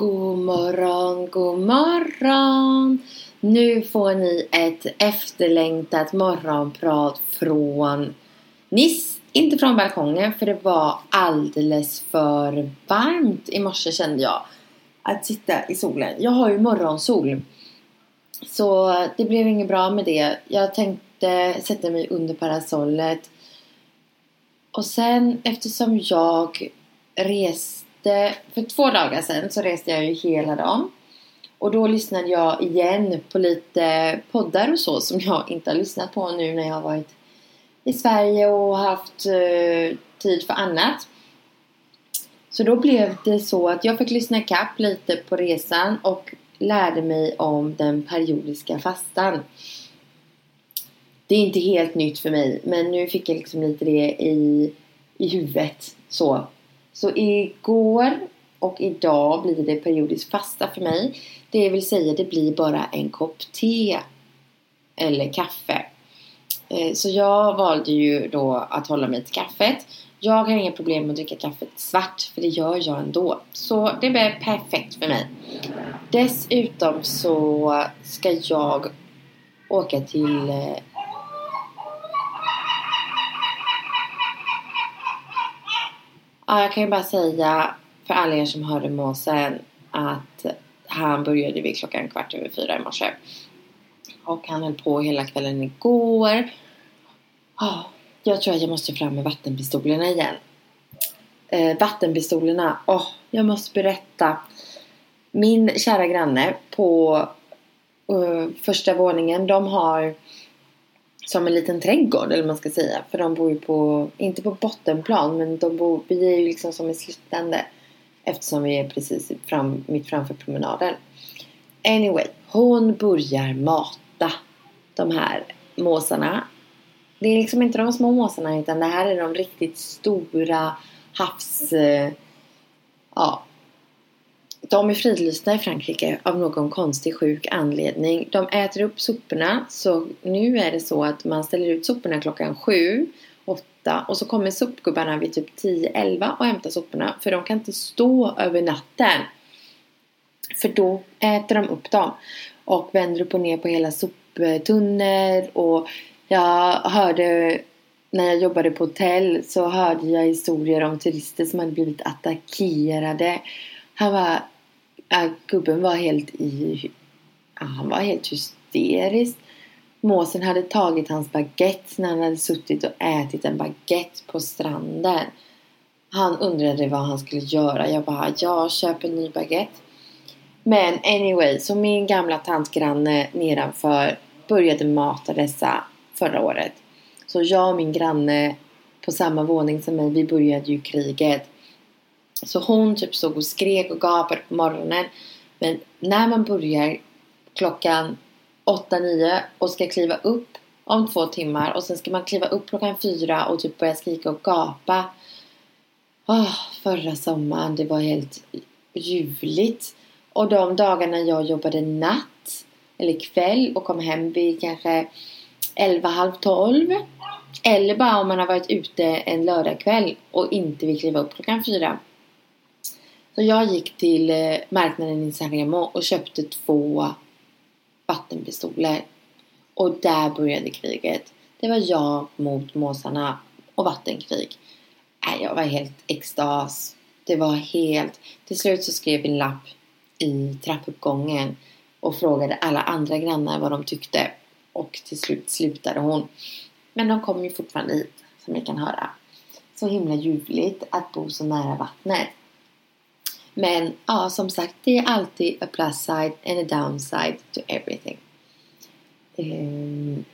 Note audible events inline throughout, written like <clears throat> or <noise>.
God morgon, god morgon! Nu får ni ett efterlängtat morgonprat från Niss. Inte från balkongen för det var alldeles för varmt i morse kände jag. Att sitta i solen. Jag har ju morgonsol. Så det blev inget bra med det. Jag tänkte sätta mig under parasollet. Och sen eftersom jag reste Eh, för två dagar sedan så reste jag ju hela dagen. Och då lyssnade jag igen på lite poddar och så som jag inte har lyssnat på nu när jag har varit i Sverige och haft eh, tid för annat. Så då blev det så att jag fick lyssna ikapp lite på resan och lärde mig om den periodiska fastan. Det är inte helt nytt för mig men nu fick jag liksom lite det i, i huvudet. Så så igår och idag blir det periodisk fasta för mig. Det vill säga det blir bara en kopp te eller kaffe. Eh, så jag valde ju då att hålla mig till kaffet. Jag har inga problem med att dricka kaffet svart för det gör jag ändå. Så det blev perfekt för mig. Dessutom så ska jag åka till eh, Ja, jag kan ju bara säga för alla er som hörde måsen att han började vid klockan kvart över fyra i morse. Och han höll på hela kvällen igår. Oh, jag tror att jag måste fram med vattenpistolerna igen. Eh, vattenpistolerna. Oh, jag måste berätta. Min kära granne på uh, första våningen. De har som en liten trädgård eller man ska säga. För de bor ju på, inte på bottenplan men de bor, vi är ju liksom som i sluttande Eftersom vi är precis fram, mitt framför promenaden. Anyway, hon börjar mata de här måsarna. Det är liksom inte de små måsarna utan det här är de riktigt stora havs... Eh, ja. De är fridlysta i Frankrike av någon konstig sjuk anledning. De äter upp soporna så nu är det så att man ställer ut soporna klockan sju, åtta och så kommer sopgubbarna vid typ tio, elva och hämtar soporna för de kan inte stå över natten. För då äter de upp dem och vänder upp och ner på hela soptunnor och jag hörde när jag jobbade på hotell så hörde jag historier om turister som hade blivit attackerade. Han var, äh, gubben var helt i, han var helt hysterisk. Måsen hade tagit hans baguette när han hade suttit och ätit en baguette på stranden. Han undrade vad han skulle göra. Jag bara, jag köper en ny baguette. Men anyway, så min gamla tantgranne nedanför började mata dessa förra året. Så jag och min granne på samma våning som mig, vi började ju kriget. Så hon typ stod och skrek och gapade på morgonen. Men när man börjar klockan 8-9 och ska kliva upp om två timmar och sen ska man kliva upp klockan fyra och typ börja skrika och gapa. Oh, förra sommaren, det var helt ljuvligt. Och de dagarna jag jobbade natt eller kväll och kom hem vid kanske 11, halv 12. Eller bara om man har varit ute en lördagkväll och inte vill kliva upp klockan 4. Så jag gick till eh, marknaden i San Remo och köpte två vattenpistoler. Och där började kriget. Det var jag mot måsarna och vattenkrig. Jag var helt extas. det var helt... Till slut så skrev vi en lapp i trappuppgången och frågade alla andra grannar vad de tyckte. Och till slut slutade hon. Men de kom ju fortfarande hit, som ni kan höra. Så himla ljuvligt att bo så nära vattnet. Men ja, som sagt, det är alltid a plus side and a downside to everything. Um,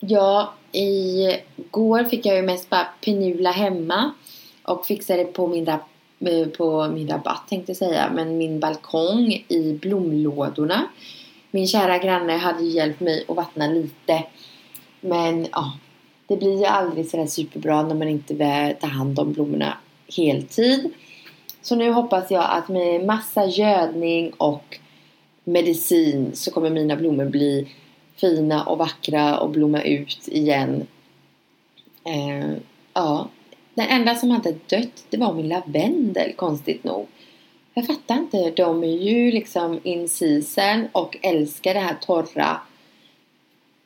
ja, igår fick jag ju mest bara penula hemma och fixade på min, eh, på min rabatt tänkte jag säga, men min balkong i blomlådorna. Min kära granne hade ju hjälpt mig att vattna lite. Men ja, det blir ju aldrig sådär superbra när man inte tar hand om blommorna heltid. Så nu hoppas jag att med massa gödning och medicin så kommer mina blommor bli fina och vackra och blomma ut igen. Eh, ja, den enda som hade dött det var min lavendel konstigt nog. Jag fattar inte, de är ju liksom in season och älskar det här torra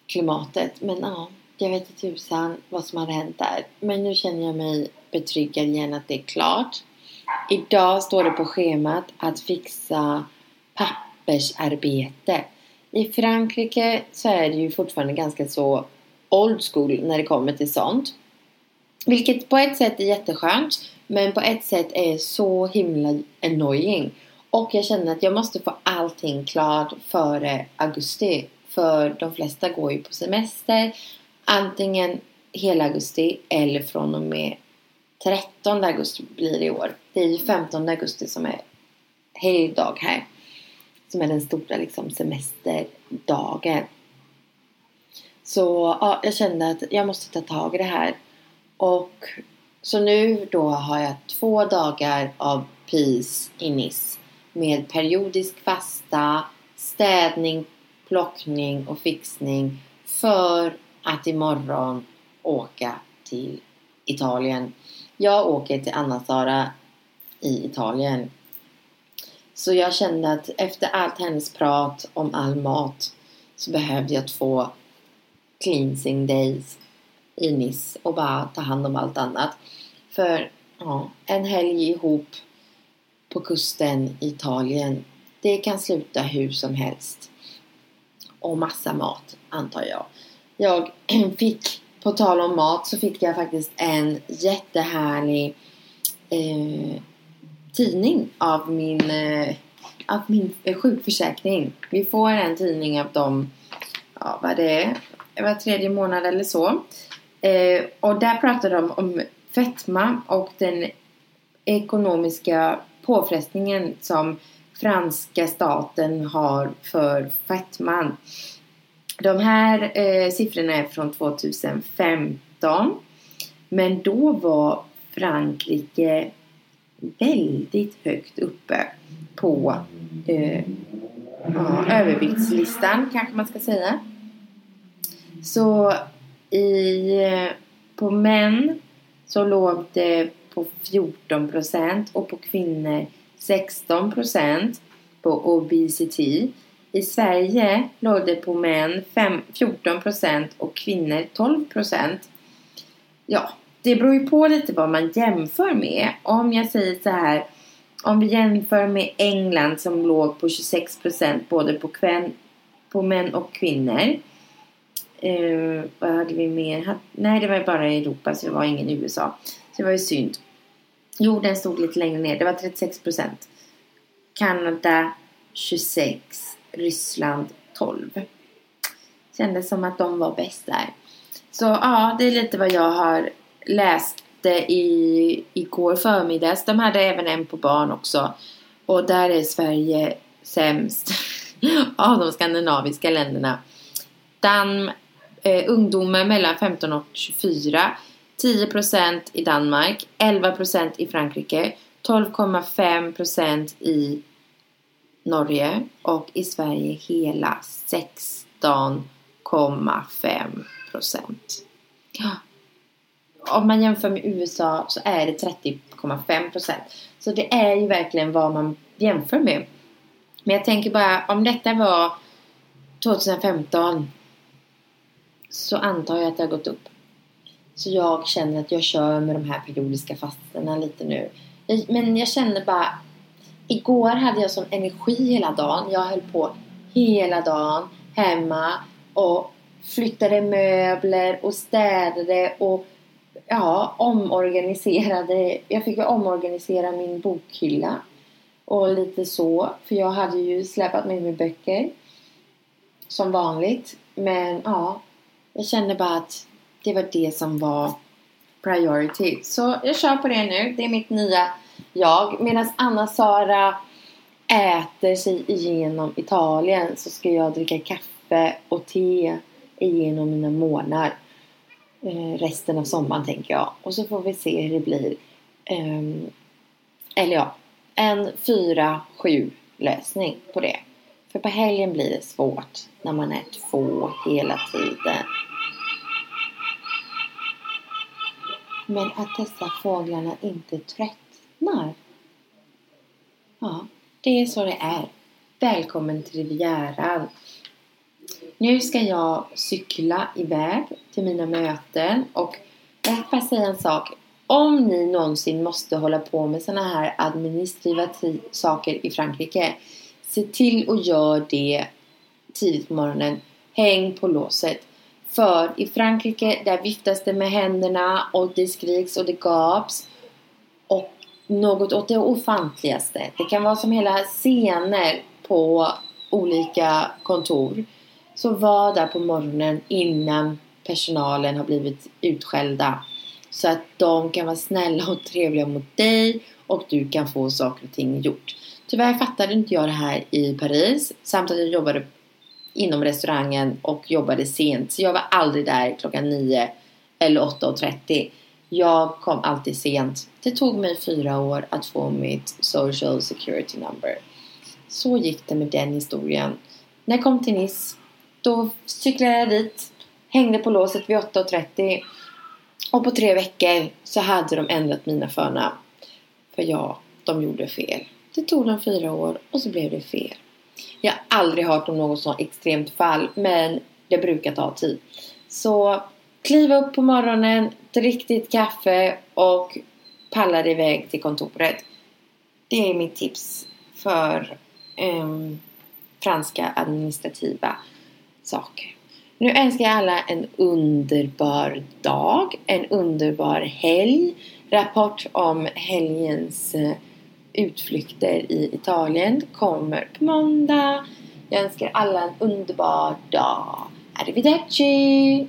klimatet. Men ja, jag vet inte tusan vad som hade hänt där. Men nu känner jag mig betryggad igen att det är klart. Idag står det på schemat att fixa pappersarbete. I Frankrike så är det ju fortfarande ganska så old school när det kommer till sånt. Vilket på ett sätt är jätteskönt men på ett sätt är så himla annoying. Och jag känner att jag måste få allting klart före augusti. För de flesta går ju på semester. Antingen hela augusti eller från och med 13 augusti blir det i år. Det är ju 15 augusti som är helgdag här. Som är den stora liksom semesterdagen. Så ja, jag kände att jag måste ta tag i det här. Och så nu då har jag två dagar av peace i Nice. Med periodisk fasta, städning, plockning och fixning. För att imorgon åka till Italien. Jag åker till Anna-Sara i Italien. Så jag kände att efter allt hennes prat om all mat så behövde jag två cleansing days i Nice och bara ta hand om allt annat. För ja, en helg ihop på kusten i Italien, det kan sluta hur som helst. Och massa mat, antar jag. Jag <clears throat> fick, på tal om mat, så fick jag faktiskt en jättehärlig eh, tidning av min, eh, av min eh, sjukförsäkring. Vi får en tidning av dem, ja vad det är, var tredje månad eller så. Eh, och där pratar de om fetma och den ekonomiska påfrestningen som franska staten har för fetman. De här eh, siffrorna är från 2015. Men då var Frankrike väldigt högt uppe på eh, ja, överviktslistan kanske man ska säga. Så i, eh, på män så låg det på 14 procent och på kvinnor 16 procent på obesity. I Sverige låg det på män 5, 14 procent och kvinnor 12 procent. Ja, det beror ju på lite vad man jämför med. Om jag säger så här. Om vi jämför med England som låg på 26 procent både på, kvän, på män och kvinnor. Eh, vad hade vi mer? Nej, det var bara i Europa så det var ingen i USA. Så det var ju synd. Jo, den stod lite längre ner. Det var 36 procent. Kanada 26. Ryssland 12. Kändes som att de var bäst där. Så ja, det är lite vad jag har läst i, igår förmiddags. De hade även en på barn också. Och där är Sverige sämst <laughs> av de skandinaviska länderna. Dan, eh, ungdomar mellan 15 och 24. 10% i Danmark, 11% i Frankrike, 12,5% i Norge och i Sverige hela 16,5%. Om man jämför med USA så är det 30,5%. Så det är ju verkligen vad man jämför med. Men jag tänker bara om detta var 2015 så antar jag att det har gått upp. Så jag känner att jag kör med de här periodiska fasterna lite nu. Men jag känner bara... Igår hade jag sån energi hela dagen. Jag höll på hela dagen hemma och flyttade möbler och städade och ja, omorganiserade. Jag fick omorganisera min bokhylla och lite så. För jag hade ju släpat med mig böcker som vanligt. Men ja, jag kände bara att det var det som var priority. Så jag kör på det nu. Det är mitt nya jag. Medan Anna-Sara äter sig igenom Italien så ska jag dricka kaffe och te igenom mina månader. Eh, resten av sommaren tänker jag. Och så får vi se hur det blir. Eh, eller ja, en 4-7 lösning på det. För på helgen blir det svårt när man är två hela tiden. Men att dessa fåglarna inte tröttnar. Ja, det är så det är. Välkommen till Rivieran. Nu ska jag cykla iväg till mina möten och jag vill bara säga en sak. Om ni någonsin måste hålla på med sådana här administrativa saker i Frankrike Se till att göra det tidigt på morgonen. Häng på låset. För i Frankrike där viftas det med händerna och det skriks och det gaps. Och något åt det ofantligaste. Det kan vara som hela scener på olika kontor. Så var där på morgonen innan personalen har blivit utskällda. Så att de kan vara snälla och trevliga mot dig och du kan få saker och ting gjort. Tyvärr fattade inte jag det här i Paris samt att jag jobbade inom restaurangen och jobbade sent. Så jag var aldrig där klockan 9 eller 8.30. Jag kom alltid sent. Det tog mig fyra år att få mitt social security number. Så gick det med den historien. När jag kom till Nice, då cyklade jag dit, hängde på låset vid 8.30 och på tre veckor så hade de ändrat mina förnamn. För ja, de gjorde fel. Det tog dem fyra år och så blev det fel. Jag har aldrig hört om något sådant extremt fall men det brukar ta tid. Så Kliva upp på morgonen, drick ditt kaffe och palla iväg till kontoret. Det är mitt tips för um, franska administrativa saker. Nu önskar jag alla en underbar dag, en underbar helg. Rapport om helgens eh, utflykter i Italien kommer på måndag. Jag önskar alla en underbar dag. Arrivederci!